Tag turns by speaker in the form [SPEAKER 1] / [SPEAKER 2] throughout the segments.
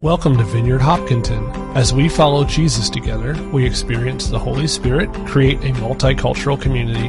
[SPEAKER 1] Welcome to Vineyard Hopkinton. As we follow Jesus together, we experience the Holy Spirit, create a multicultural community,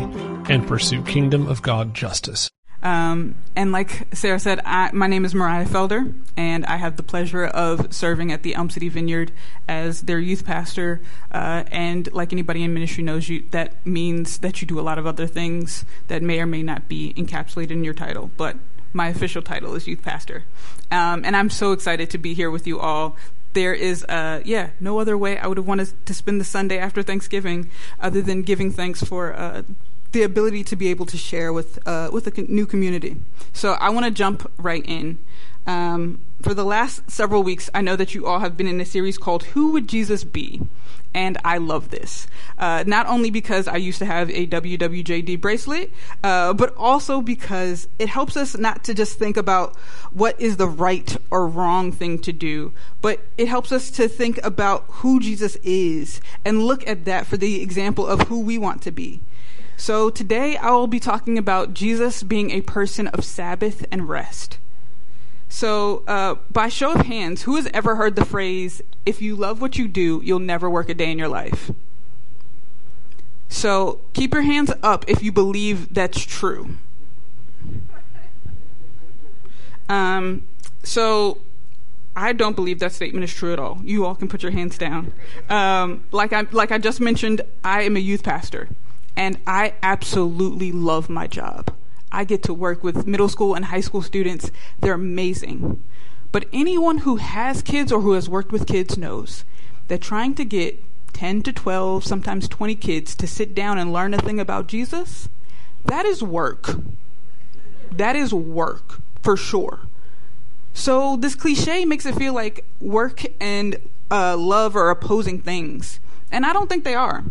[SPEAKER 1] and pursue kingdom of God justice.
[SPEAKER 2] Um, and like Sarah said, I, my name is Moriah Felder, and I have the pleasure of serving at the Elm City Vineyard as their youth pastor. Uh, and like anybody in ministry knows, you that means that you do a lot of other things that may or may not be encapsulated in your title. But my official title is youth pastor. Um, and I'm so excited to be here with you all. There is, uh, yeah, no other way I would have wanted to spend the Sunday after Thanksgiving other than giving thanks for uh, the ability to be able to share with uh, with a new community. So I want to jump right in. Um, for the last several weeks, I know that you all have been in a series called "Who Would Jesus Be," and I love this. Uh, not only because I used to have a WWJD bracelet, uh, but also because it helps us not to just think about what is the right or wrong thing to do, but it helps us to think about who Jesus is and look at that for the example of who we want to be. So today I will be talking about Jesus being a person of Sabbath and rest. So, uh, by show of hands, who has ever heard the phrase, if you love what you do, you'll never work a day in your life? So, keep your hands up if you believe that's true. Um, so, I don't believe that statement is true at all. You all can put your hands down. Um, like I like I just mentioned, I am a youth pastor, and I absolutely love my job. I get to work with middle school and high school students. They're amazing. But anyone who has kids or who has worked with kids knows that trying to get 10 to 12, sometimes 20 kids to sit down and learn a thing about Jesus, that is work. That is work for sure. So this cliche makes it feel like work and uh, love are opposing things. And I don't think they are.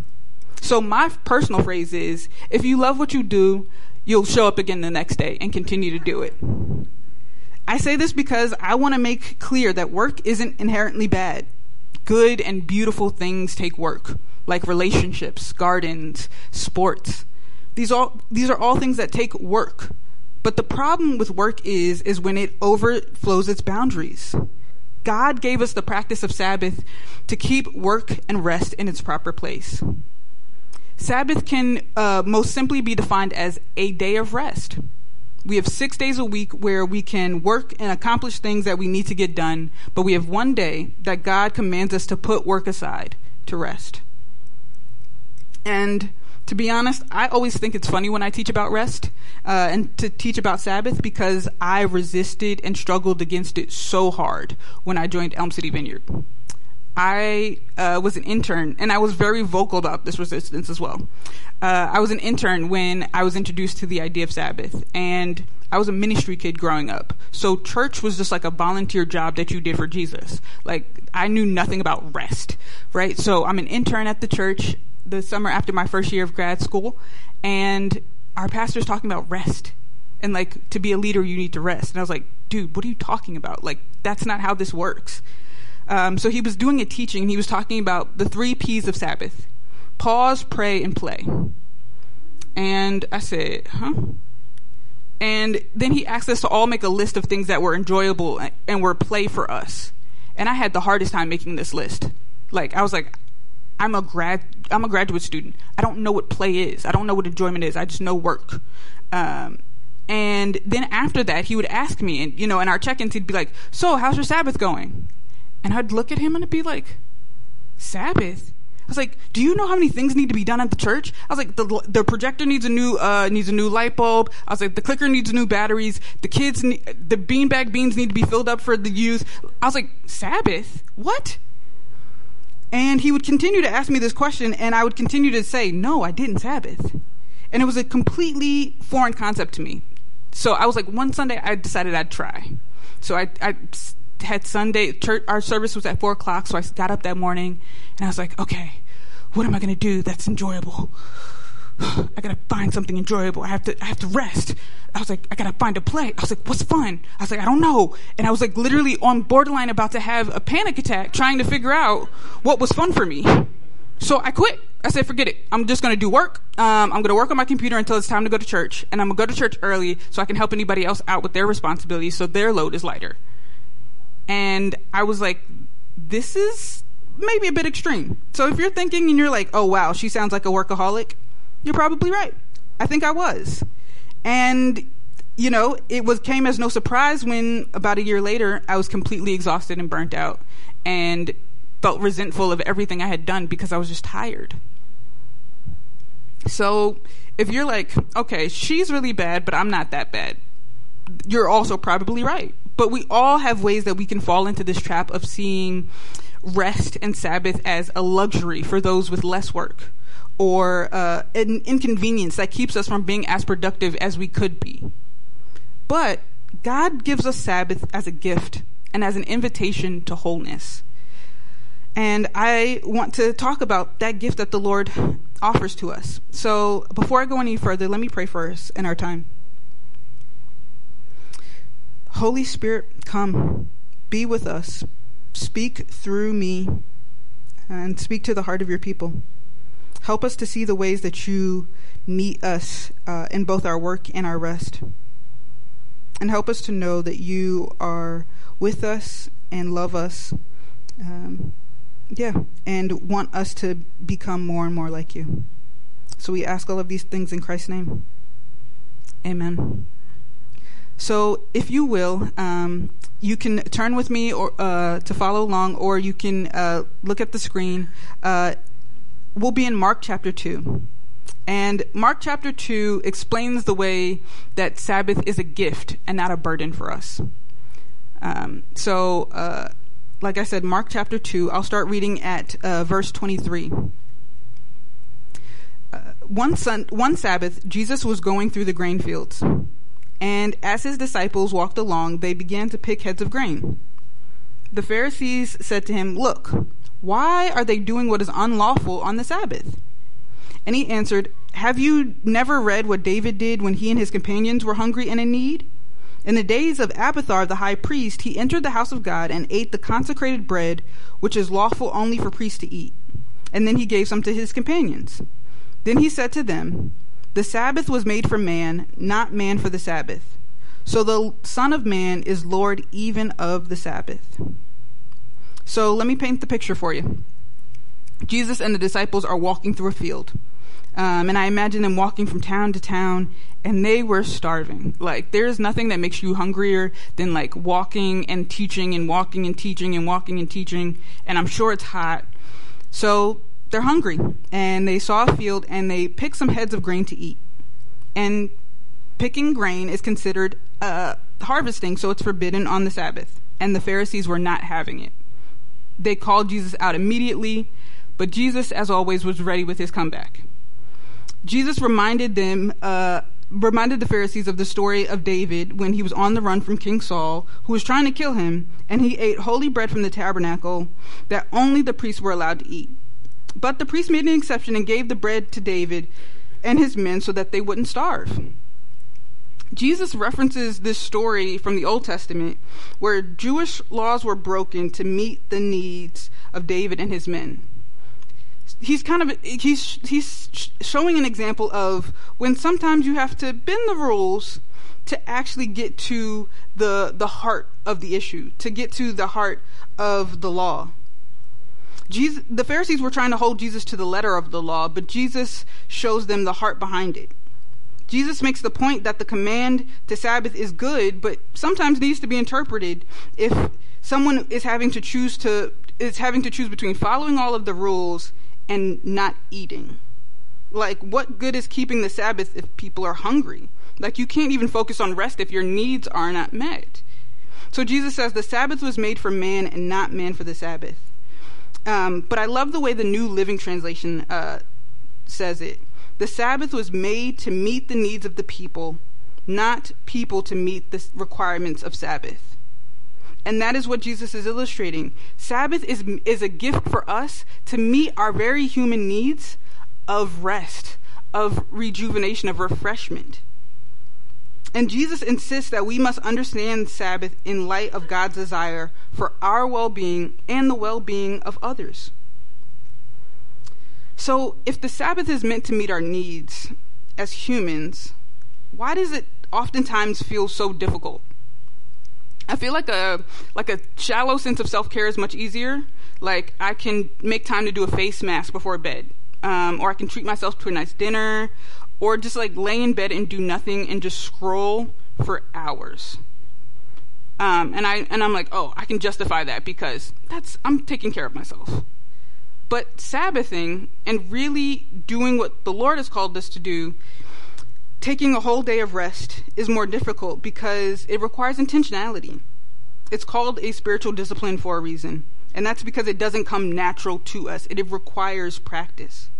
[SPEAKER 2] So my personal phrase is if you love what you do, you'll show up again the next day and continue to do it. I say this because I want to make clear that work isn't inherently bad. Good and beautiful things take work, like relationships, gardens, sports. These all these are all things that take work. But the problem with work is is when it overflows its boundaries. God gave us the practice of Sabbath to keep work and rest in its proper place. Sabbath can uh, most simply be defined as a day of rest. We have six days a week where we can work and accomplish things that we need to get done, but we have one day that God commands us to put work aside to rest. And to be honest, I always think it's funny when I teach about rest uh, and to teach about Sabbath because I resisted and struggled against it so hard when I joined Elm City Vineyard. I uh, was an intern, and I was very vocal about this resistance as well. Uh, I was an intern when I was introduced to the idea of Sabbath, and I was a ministry kid growing up. So church was just like a volunteer job that you did for Jesus. Like I knew nothing about rest, right? So I'm an intern at the church the summer after my first year of grad school, and our pastor's talking about rest. And like to be a leader, you need to rest. And I was like, dude, what are you talking about? Like that's not how this works. Um, so he was doing a teaching and he was talking about the three P's of Sabbath pause, pray, and play. And I said, huh? And then he asked us to all make a list of things that were enjoyable and were play for us. And I had the hardest time making this list. Like, I was like, I'm a grad, I'm a graduate student. I don't know what play is. I don't know what enjoyment is. I just know work. Um, and then after that, he would ask me, and you know, in our check-ins, he'd be like, "So, how's your Sabbath going?" And I'd look at him and I'd be like, Sabbath? I was like, "Do you know how many things need to be done at the church?" I was like, "The the projector needs a new uh, needs a new light bulb." I was like, "The clicker needs new batteries. The kids, need, the beanbag beans need to be filled up for the youth." I was like, "Sabbath? What?" And he would continue to ask me this question, and I would continue to say, "No, I didn't Sabbath," and it was a completely foreign concept to me. So I was like, one Sunday, I decided I'd try. So I, I had Sunday church. Our service was at four o'clock, so I got up that morning and I was like, okay, what am I going to do that's enjoyable? I gotta find something enjoyable. I have to, I have to rest. I was like, I gotta find a play. I was like, what's fun? I was like, I don't know. And I was like, literally on borderline about to have a panic attack, trying to figure out what was fun for me. So I quit. I said, forget it. I'm just gonna do work. Um, I'm gonna work on my computer until it's time to go to church, and I'm gonna go to church early so I can help anybody else out with their responsibilities, so their load is lighter. And I was like, this is maybe a bit extreme. So if you're thinking and you're like, oh wow, she sounds like a workaholic, you're probably right. I think I was. And you know, it was came as no surprise when about a year later I was completely exhausted and burnt out and felt resentful of everything I had done because I was just tired. So, if you're like, okay, she's really bad, but I'm not that bad. You're also probably right. But we all have ways that we can fall into this trap of seeing rest and Sabbath as a luxury for those with less work or uh, an inconvenience that keeps us from being as productive as we could be. But God gives us Sabbath as a gift and as an invitation to wholeness. And I want to talk about that gift that the Lord offers to us. So before I go any further, let me pray for us in our time. Holy Spirit, come, be with us, speak through me, and speak to the heart of your people. Help us to see the ways that you meet us uh, in both our work and our rest. And help us to know that you are with us and love us. Um, yeah, and want us to become more and more like you. So we ask all of these things in Christ's name. Amen. So, if you will, um, you can turn with me or uh, to follow along, or you can uh, look at the screen. Uh, we'll be in Mark chapter 2. And Mark chapter 2 explains the way that Sabbath is a gift and not a burden for us. Um, so, uh, like I said, Mark chapter 2, I'll start reading at uh, verse 23. Uh, one, sun, one Sabbath, Jesus was going through the grain fields. And as his disciples walked along, they began to pick heads of grain. The Pharisees said to him, Look, why are they doing what is unlawful on the Sabbath? And he answered, Have you never read what David did when he and his companions were hungry and in need? In the days of Abiathar the high priest, he entered the house of God and ate the consecrated bread, which is lawful only for priests to eat. And then he gave some to his companions. Then he said to them, The Sabbath was made for man, not man for the Sabbath. So the Son of Man is Lord even of the Sabbath. So let me paint the picture for you. Jesus and the disciples are walking through a field. Um, and I imagine them walking from town to town, and they were starving. Like, there's nothing that makes you hungrier than like walking and teaching and walking and teaching and walking and teaching. And I'm sure it's hot. So they're hungry, and they saw a field, and they picked some heads of grain to eat. And picking grain is considered uh, harvesting, so it's forbidden on the Sabbath. And the Pharisees were not having it. They called Jesus out immediately, but Jesus, as always, was ready with his comeback. Jesus reminded them, uh, reminded the Pharisees of the story of David when he was on the run from King Saul, who was trying to kill him, and he ate holy bread from the tabernacle that only the priests were allowed to eat. But the priest made an exception and gave the bread to David and his men so that they wouldn't starve. Jesus references this story from the Old Testament where Jewish laws were broken to meet the needs of David and his men. He's kind of he's he's showing an example of when sometimes you have to bend the rules to actually get to the the heart of the issue, to get to the heart of the law. Jesus, the Pharisees were trying to hold Jesus to the letter of the law, but Jesus shows them the heart behind it. Jesus makes the point that the command to Sabbath is good, but sometimes needs to be interpreted if someone is having to choose to is having to choose between following all of the rules and not eating. Like what good is keeping the Sabbath if people are hungry? Like you can't even focus on rest if your needs are not met. So Jesus says the Sabbath was made for man and not man for the Sabbath. Um, but I love the way the New Living Translation uh, says it. The Sabbath was made to meet the needs of the people, not people to meet the requirements of Sabbath. And that is what Jesus is illustrating. Sabbath is, is a gift for us to meet our very human needs of rest, of rejuvenation, of refreshment. And Jesus insists that we must understand Sabbath in light of God's desire for our well being and the well being of others. So, if the Sabbath is meant to meet our needs as humans, why does it oftentimes feel so difficult? I feel like a like a shallow sense of self care is much easier. Like I can make time to do a face mask before bed, um, or I can treat myself to a nice dinner, or just like lay in bed and do nothing and just scroll for hours. Um, and I and I'm like, oh, I can justify that because that's I'm taking care of myself. But Sabbathing and really doing what the Lord has called us to do taking a whole day of rest is more difficult because it requires intentionality. It's called a spiritual discipline for a reason, and that's because it doesn't come natural to us. It requires practice.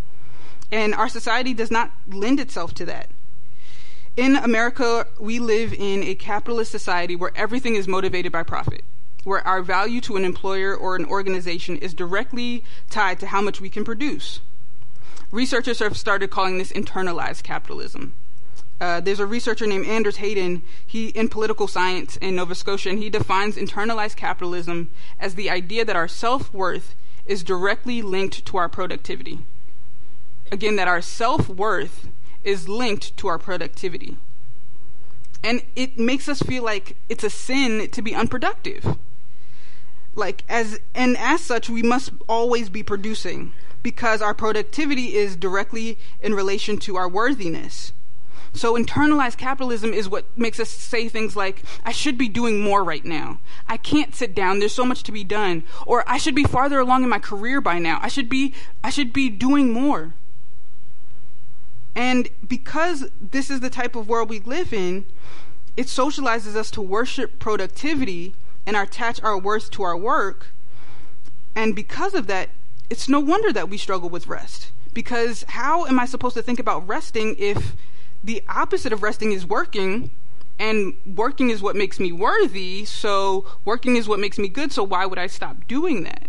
[SPEAKER 2] And our society does not lend itself to that. In America, we live in a capitalist society where everything is motivated by profit, where our value to an employer or an organization is directly tied to how much we can produce. Researchers have started calling this internalized capitalism. Uh, there's a researcher named Anders Hayden. He in political science in Nova Scotia, and he defines internalized capitalism as the idea that our self worth is directly linked to our productivity. Again, that our self worth is linked to our productivity, and it makes us feel like it's a sin to be unproductive. Like as and as such, we must always be producing because our productivity is directly in relation to our worthiness. So internalized capitalism is what makes us say things like, I should be doing more right now. I can't sit down. There's so much to be done. Or I should be farther along in my career by now. I should be, I should be doing more. And because this is the type of world we live in, it socializes us to worship productivity and attach our worth to our work. And because of that, it's no wonder that we struggle with rest. Because how am I supposed to think about resting if the opposite of resting is working and working is what makes me worthy so working is what makes me good so why would i stop doing that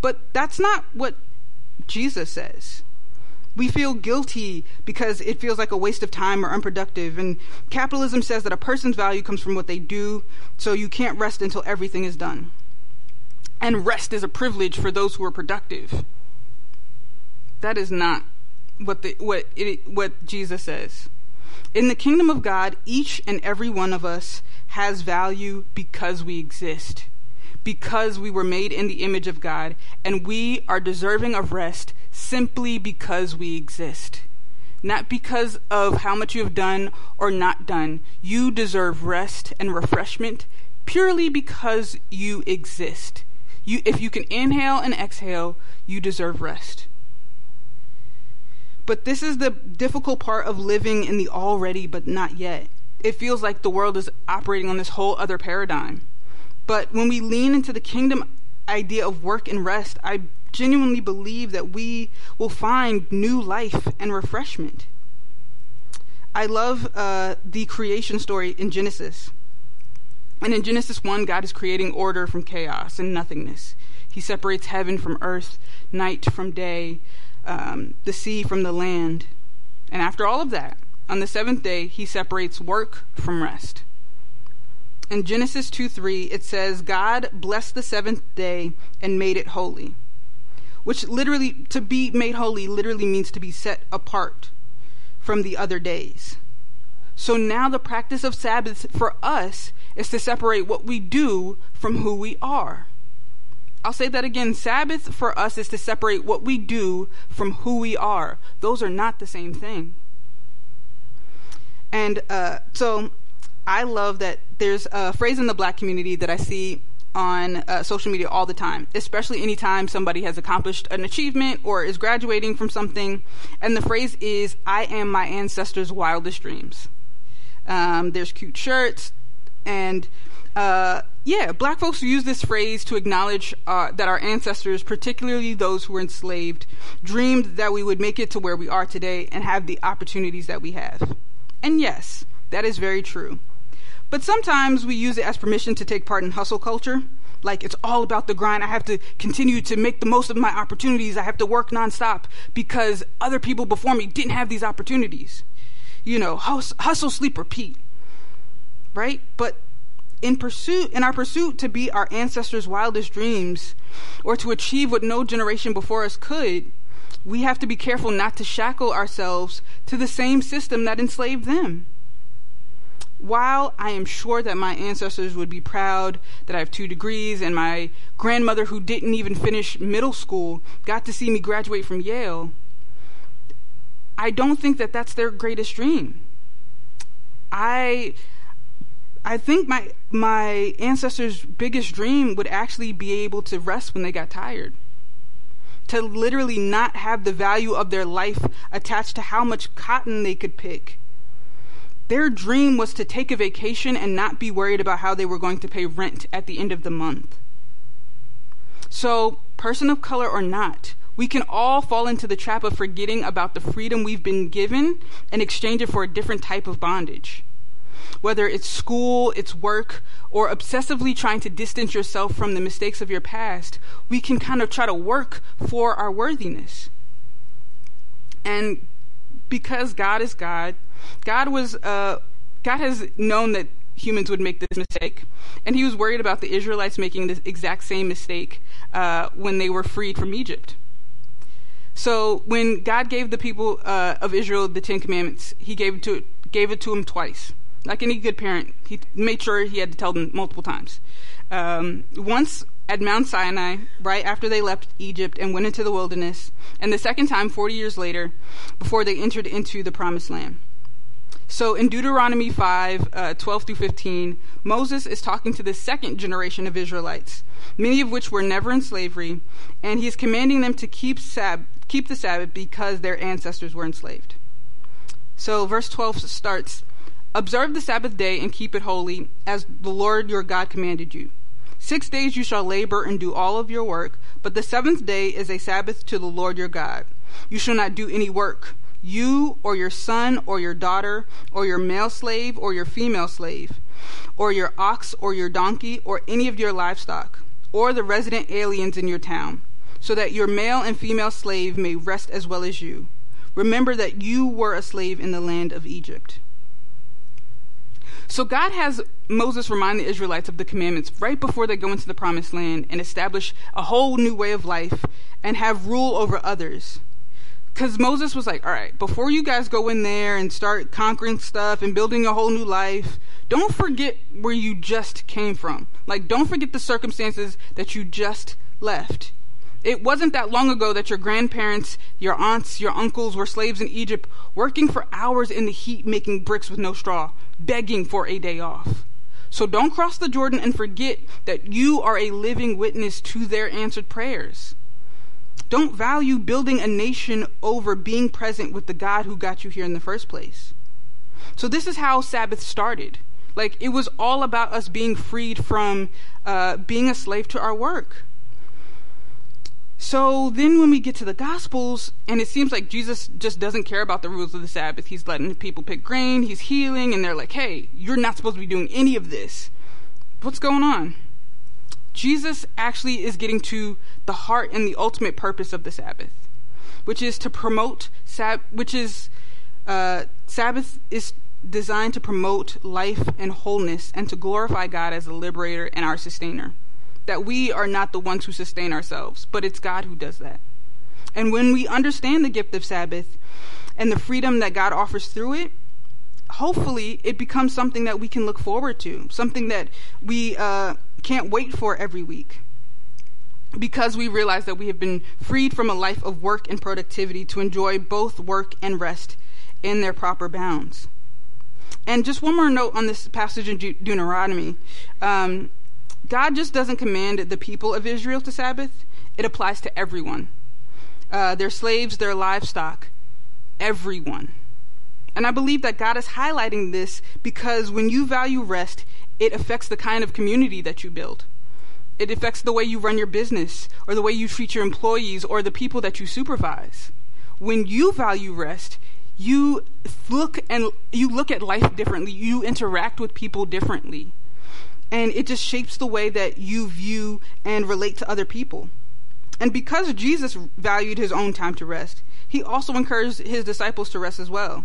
[SPEAKER 2] but that's not what jesus says we feel guilty because it feels like a waste of time or unproductive. And capitalism says that a person's value comes from what they do so you can't rest until everything is done. And rest is a privilege for those who are productive. That is not what the what it, what jesus says. In the kingdom of God, each and every one of us has value because we exist, because we were made in the image of God, and we are deserving of rest simply because we exist. Not because of how much you have done or not done. You deserve rest and refreshment purely because you exist. You, if you can inhale and exhale, you deserve rest. But this is the difficult part of living in the already but not yet. It feels like the world is operating on this whole other paradigm. But when we lean into the kingdom idea of work and rest, I genuinely believe that we will find new life and refreshment. I love uh, the creation story in Genesis. And in Genesis 1, God is creating order from chaos and nothingness. He separates heaven from earth, night from day, um, the sea from the land. And after all of that, on the seventh day, he separates work from rest. In Genesis 2 3, it says, God blessed the seventh day and made it holy. Which literally, to be made holy, literally means to be set apart from the other days. So now the practice of Sabbath for us is to separate what we do from who we are. I'll say that again. Sabbath for us is to separate what we do from who we are. Those are not the same thing. And uh, so I love that there's a phrase in the black community that I see on uh, social media all the time, especially anytime somebody has accomplished an achievement or is graduating from something. And the phrase is, I am my ancestors' wildest dreams. Um, there's cute shirts and uh, yeah, black folks use this phrase to acknowledge uh, that our ancestors, particularly those who were enslaved, dreamed that we would make it to where we are today and have the opportunities that we have. And yes, that is very true. But sometimes we use it as permission to take part in hustle culture. Like it's all about the grind. I have to continue to make the most of my opportunities. I have to work nonstop because other people before me didn't have these opportunities. You know, hustle, sleep, repeat. Right? But in pursuit in our pursuit to be our ancestors' wildest dreams or to achieve what no generation before us could, we have to be careful not to shackle ourselves to the same system that enslaved them. While I am sure that my ancestors would be proud that I have two degrees and my grandmother, who didn't even finish middle school, got to see me graduate from Yale, I don't think that that's their greatest dream. I I think my my ancestors' biggest dream would actually be able to rest when they got tired. To literally not have the value of their life attached to how much cotton they could pick. Their dream was to take a vacation and not be worried about how they were going to pay rent at the end of the month. So, person of color or not, we can all fall into the trap of forgetting about the freedom we've been given and exchange it for a different type of bondage whether it's school, it's work, or obsessively trying to distance yourself from the mistakes of your past, we can kind of try to work for our worthiness. And because God is God, God was uh, God has known that humans would make this mistake, and He was worried about the Israelites making this exact same mistake uh, when they were freed from Egypt. So when God gave the people uh, of Israel the Ten Commandments, He gave it to gave it to them twice. Like any good parent, he made sure he had to tell them multiple times. Um, once at Mount Sinai, right after they left Egypt and went into the wilderness, and the second time 40 years later, before they entered into the promised land. So in Deuteronomy 5, uh, 12 through 15, Moses is talking to the second generation of Israelites, many of which were never in slavery, and he is commanding them to keep, sab- keep the Sabbath because their ancestors were enslaved. So verse 12 starts Observe the Sabbath day and keep it holy, as the Lord your God commanded you. Six days you shall labor and do all of your work, but the seventh day is a Sabbath to the Lord your God. You shall not do any work, you or your son or your daughter, or your male slave or your female slave, or your ox or your donkey, or any of your livestock, or the resident aliens in your town, so that your male and female slave may rest as well as you. Remember that you were a slave in the land of Egypt. So God has Moses remind the Israelites of the commandments right before they go into the promised land and establish a whole new way of life and have rule over others. Because Moses was like, all right, before you guys go in there and start conquering stuff and building a whole new life, don't forget where you just came from. Like, don't forget the circumstances that you just left. It wasn't that long ago that your grandparents, your aunts, your uncles were slaves in Egypt, working for hours in the heat making bricks with no straw, begging for a day off. So don't cross the Jordan and forget that you are a living witness to their answered prayers. Don't value building a nation over being present with the God who got you here in the first place. So this is how Sabbath started. Like it was all about us being freed from uh, being a slave to our work. So then when we get to the Gospels, and it seems like Jesus just doesn't care about the rules of the Sabbath. He's letting people pick grain, he's healing, and they're like, hey, you're not supposed to be doing any of this. What's going on? Jesus actually is getting to the heart and the ultimate purpose of the Sabbath, which is to promote, sab- which is, uh, Sabbath is designed to promote life and wholeness and to glorify God as a liberator and our sustainer that we are not the ones who sustain ourselves, but it's God who does that. And when we understand the gift of Sabbath and the freedom that God offers through it, hopefully it becomes something that we can look forward to, something that we uh, can't wait for every week. Because we realize that we have been freed from a life of work and productivity to enjoy both work and rest in their proper bounds. And just one more note on this passage in Deuteronomy. Um, God just doesn't command the people of Israel to Sabbath, it applies to everyone. Uh, their slaves, their livestock, everyone. And I believe that God is highlighting this because when you value rest, it affects the kind of community that you build. It affects the way you run your business, or the way you treat your employees, or the people that you supervise. When you value rest, you look and you look at life differently. You interact with people differently and it just shapes the way that you view and relate to other people. And because Jesus valued his own time to rest, he also encouraged his disciples to rest as well.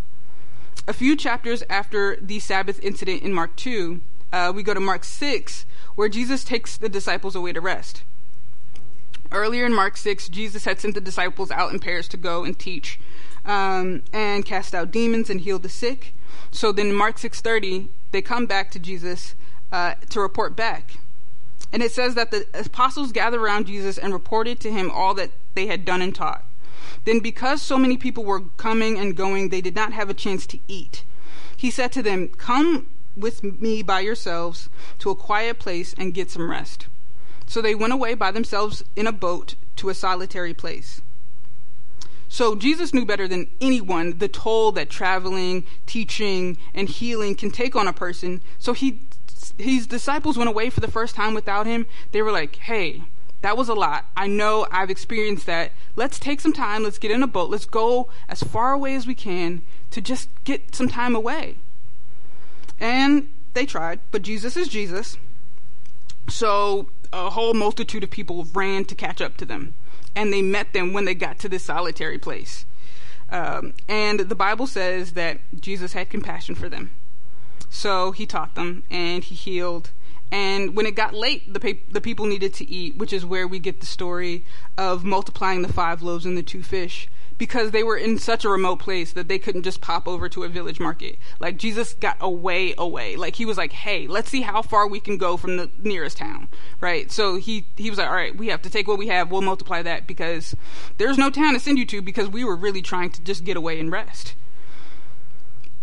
[SPEAKER 2] A few chapters after the Sabbath incident in Mark 2, uh, we go to Mark 6, where Jesus takes the disciples away to rest. Earlier in Mark 6, Jesus had sent the disciples out in pairs to go and teach um, and cast out demons and heal the sick. So then in Mark 6:30, they come back to Jesus uh, to report back. And it says that the apostles gathered around Jesus and reported to him all that they had done and taught. Then, because so many people were coming and going, they did not have a chance to eat. He said to them, Come with me by yourselves to a quiet place and get some rest. So they went away by themselves in a boat to a solitary place. So Jesus knew better than anyone the toll that traveling, teaching, and healing can take on a person. So he his disciples went away for the first time without him. They were like, "Hey, that was a lot. I know I've experienced that. Let's take some time. Let's get in a boat. Let's go as far away as we can to just get some time away." And they tried, but Jesus is Jesus. So a whole multitude of people ran to catch up to them and they met them when they got to this solitary place. Um, and the Bible says that Jesus had compassion for them. So he taught them and he healed. And when it got late, the, pe- the people needed to eat, which is where we get the story of multiplying the five loaves and the two fish because they were in such a remote place that they couldn't just pop over to a village market. Like Jesus got away, away. Like he was like, "Hey, let's see how far we can go from the nearest town." Right? So he he was like, "All right, we have to take what we have. We'll multiply that because there's no town to send you to because we were really trying to just get away and rest."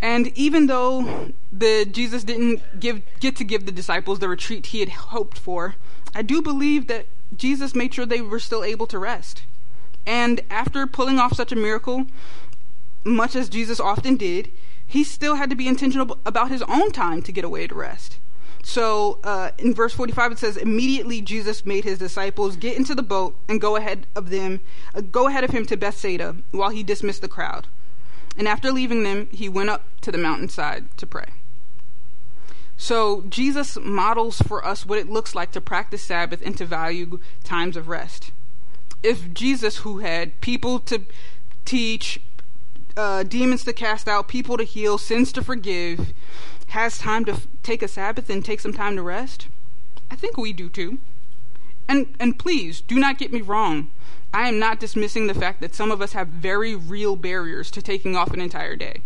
[SPEAKER 2] And even though the Jesus didn't give get to give the disciples the retreat he had hoped for, I do believe that Jesus made sure they were still able to rest. And after pulling off such a miracle, much as Jesus often did, he still had to be intentional about his own time to get away to rest. So uh, in verse 45 it says, immediately Jesus made his disciples get into the boat and go ahead of them, uh, go ahead of him to Bethsaida while he dismissed the crowd. And after leaving them, he went up to the mountainside to pray. So Jesus models for us what it looks like to practice Sabbath and to value times of rest if Jesus, who had people to teach, uh, demons to cast out, people to heal, sins to forgive, has time to f- take a Sabbath and take some time to rest, I think we do too. And and please do not get me wrong. I am not dismissing the fact that some of us have very real barriers to taking off an entire day.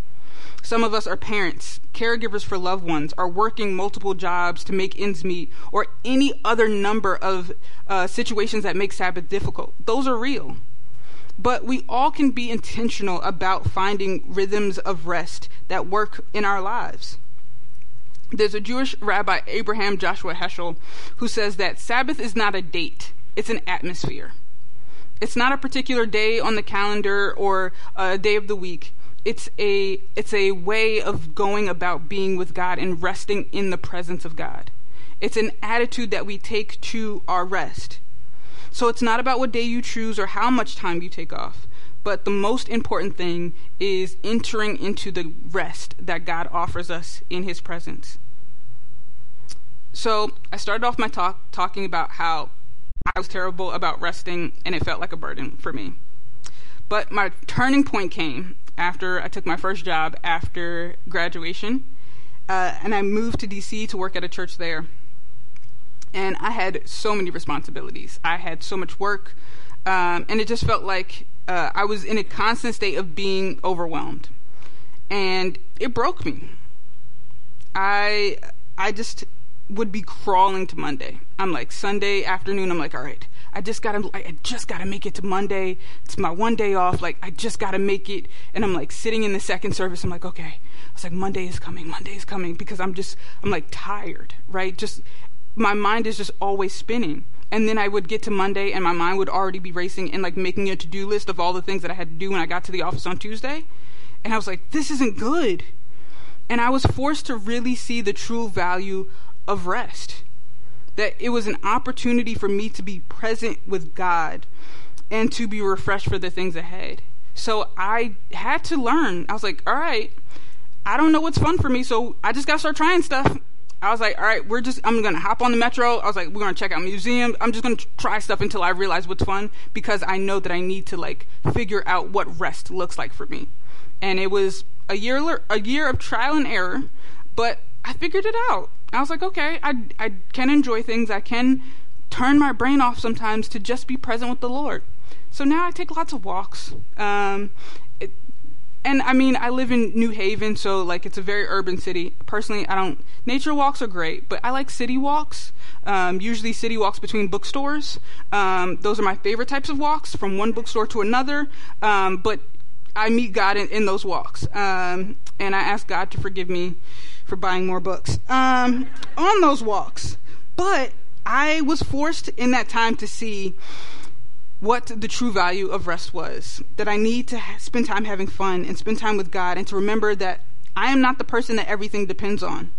[SPEAKER 2] Some of us are parents, caregivers for loved ones, are working multiple jobs to make ends meet, or any other number of uh, situations that make Sabbath difficult. Those are real. But we all can be intentional about finding rhythms of rest that work in our lives. There's a Jewish rabbi, Abraham Joshua Heschel, who says that Sabbath is not a date, it's an atmosphere. It's not a particular day on the calendar or a day of the week it's a it's a way of going about being with God and resting in the presence of God. It's an attitude that we take to our rest. So it's not about what day you choose or how much time you take off, but the most important thing is entering into the rest that God offers us in his presence. So, I started off my talk talking about how I was terrible about resting and it felt like a burden for me. But my turning point came after I took my first job after graduation. Uh, and I moved to DC to work at a church there. And I had so many responsibilities. I had so much work, um, and it just felt like uh, I was in a constant state of being overwhelmed, and it broke me. I I just would be crawling to Monday. I'm like Sunday afternoon. I'm like, all right, I just gotta, I just gotta make it to Monday. It's my one day off. Like, I just gotta make it. And I'm like sitting in the second service. I'm like, okay. I was like, Monday is coming. Monday is coming because I'm just, I'm like tired, right? Just, my mind is just always spinning. And then I would get to Monday and my mind would already be racing and like making a to do list of all the things that I had to do when I got to the office on Tuesday. And I was like, this isn't good. And I was forced to really see the true value of rest that it was an opportunity for me to be present with God and to be refreshed for the things ahead. So I had to learn. I was like, all right, I don't know what's fun for me, so I just got to start trying stuff. I was like, all right, we're just, I'm going to hop on the metro. I was like, we're going to check out museums. I'm just going to try stuff until I realize what's fun because I know that I need to like figure out what rest looks like for me. And it was a year, a year of trial and error, but I figured it out. I was like, okay, I, I can enjoy things. I can turn my brain off sometimes to just be present with the Lord. So now I take lots of walks. Um, it, and I mean, I live in New Haven, so like it's a very urban city. Personally, I don't. Nature walks are great, but I like city walks. Um, usually, city walks between bookstores. Um, those are my favorite types of walks, from one bookstore to another. Um, but I meet God in, in those walks, um, and I ask God to forgive me for buying more books um, on those walks. But I was forced in that time to see what the true value of rest was. That I need to ha- spend time having fun and spend time with God and to remember that I am not the person that everything depends on.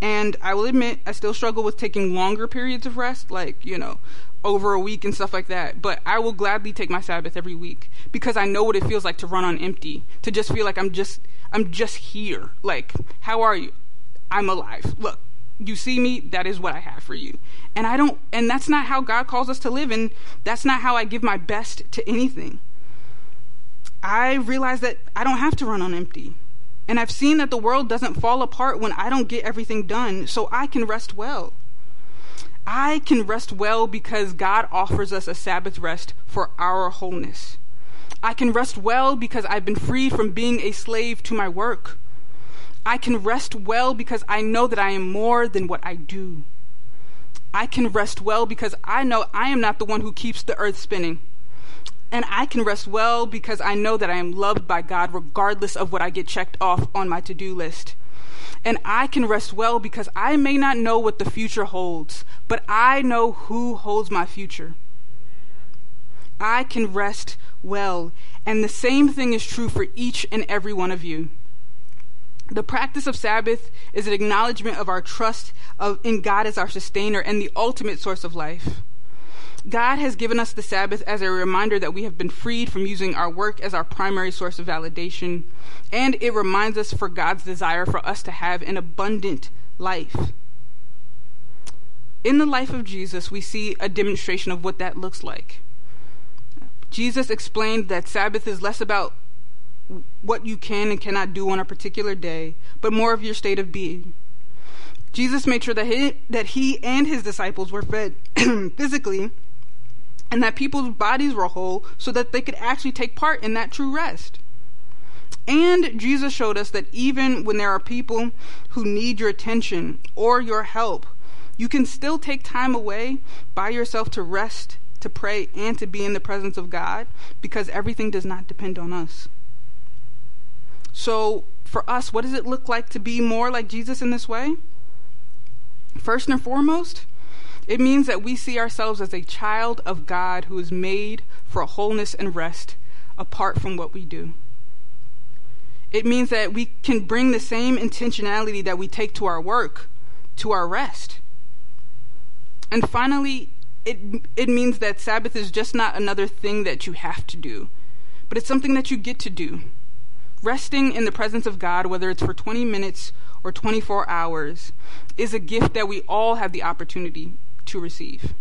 [SPEAKER 2] And I will admit, I still struggle with taking longer periods of rest, like, you know, over a week and stuff like that. But I will gladly take my Sabbath every week because I know what it feels like to run on empty, to just feel like I'm just, I'm just here. Like, how are you? I'm alive. Look, you see me, that is what I have for you. And I don't, and that's not how God calls us to live, and that's not how I give my best to anything. I realize that I don't have to run on empty. And I've seen that the world doesn't fall apart when I don't get everything done, so I can rest well. I can rest well because God offers us a Sabbath rest for our wholeness. I can rest well because I've been freed from being a slave to my work. I can rest well because I know that I am more than what I do. I can rest well because I know I am not the one who keeps the earth spinning. And I can rest well because I know that I am loved by God regardless of what I get checked off on my to do list. And I can rest well because I may not know what the future holds, but I know who holds my future. I can rest well. And the same thing is true for each and every one of you. The practice of Sabbath is an acknowledgement of our trust of, in God as our sustainer and the ultimate source of life. God has given us the Sabbath as a reminder that we have been freed from using our work as our primary source of validation, and it reminds us for God's desire for us to have an abundant life. In the life of Jesus, we see a demonstration of what that looks like. Jesus explained that Sabbath is less about what you can and cannot do on a particular day, but more of your state of being. Jesus made sure that he, that he and his disciples were fed physically and that people's bodies were whole so that they could actually take part in that true rest. And Jesus showed us that even when there are people who need your attention or your help, you can still take time away by yourself to rest, to pray, and to be in the presence of God because everything does not depend on us. So, for us, what does it look like to be more like Jesus in this way? First and foremost, it means that we see ourselves as a child of God who is made for wholeness and rest apart from what we do. It means that we can bring the same intentionality that we take to our work to our rest. And finally, it, it means that Sabbath is just not another thing that you have to do, but it's something that you get to do. Resting in the presence of God, whether it's for 20 minutes or 24 hours, is a gift that we all have the opportunity to receive.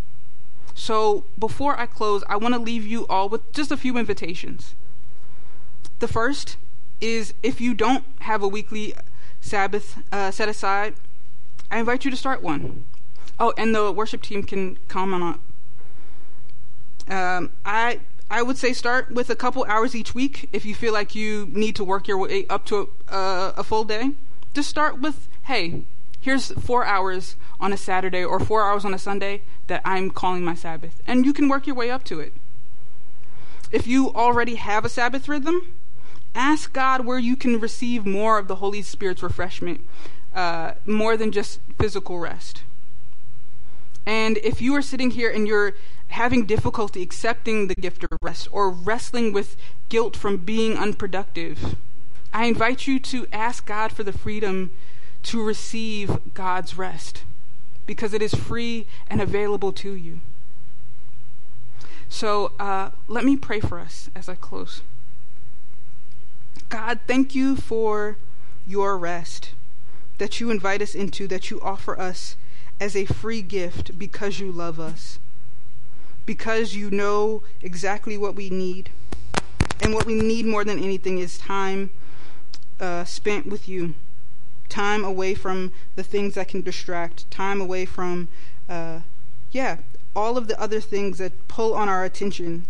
[SPEAKER 2] So before I close, I want to leave you all with just a few invitations. The first is if you don't have a weekly Sabbath uh, set aside, I invite you to start one. Oh, and the worship team can comment on. Um, I I would say start with a couple hours each week if you feel like you need to work your way up to a, a full day. Just start with, hey, here's four hours on a Saturday or four hours on a Sunday that I'm calling my Sabbath. And you can work your way up to it. If you already have a Sabbath rhythm, ask God where you can receive more of the Holy Spirit's refreshment, uh, more than just physical rest. And if you are sitting here and you're having difficulty accepting the gift of rest or wrestling with guilt from being unproductive, I invite you to ask God for the freedom to receive God's rest because it is free and available to you. So uh, let me pray for us as I close. God, thank you for your rest that you invite us into, that you offer us as a free gift because you love us because you know exactly what we need. And what we need more than anything is time uh, spent with you, time away from the things that can distract, time away from, uh, yeah, all of the other things that pull on our attention.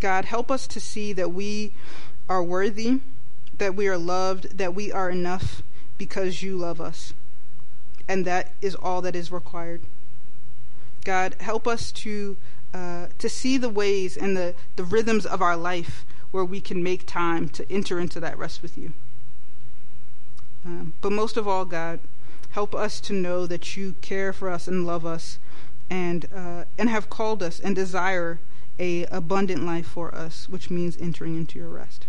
[SPEAKER 2] God, help us to see that we are worthy, that we are loved, that we are enough because you love us. And that is all that is required. God, help us to uh, to see the ways and the, the rhythms of our life where we can make time to enter into that rest with you. Um, but most of all, God, help us to know that you care for us and love us and uh, and have called us and desire a abundant life for us, which means entering into your rest.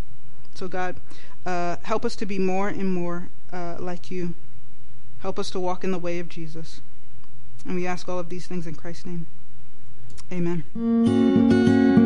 [SPEAKER 2] So God, uh, help us to be more and more uh, like you. Help us to walk in the way of Jesus. And we ask all of these things in Christ's name. Amen.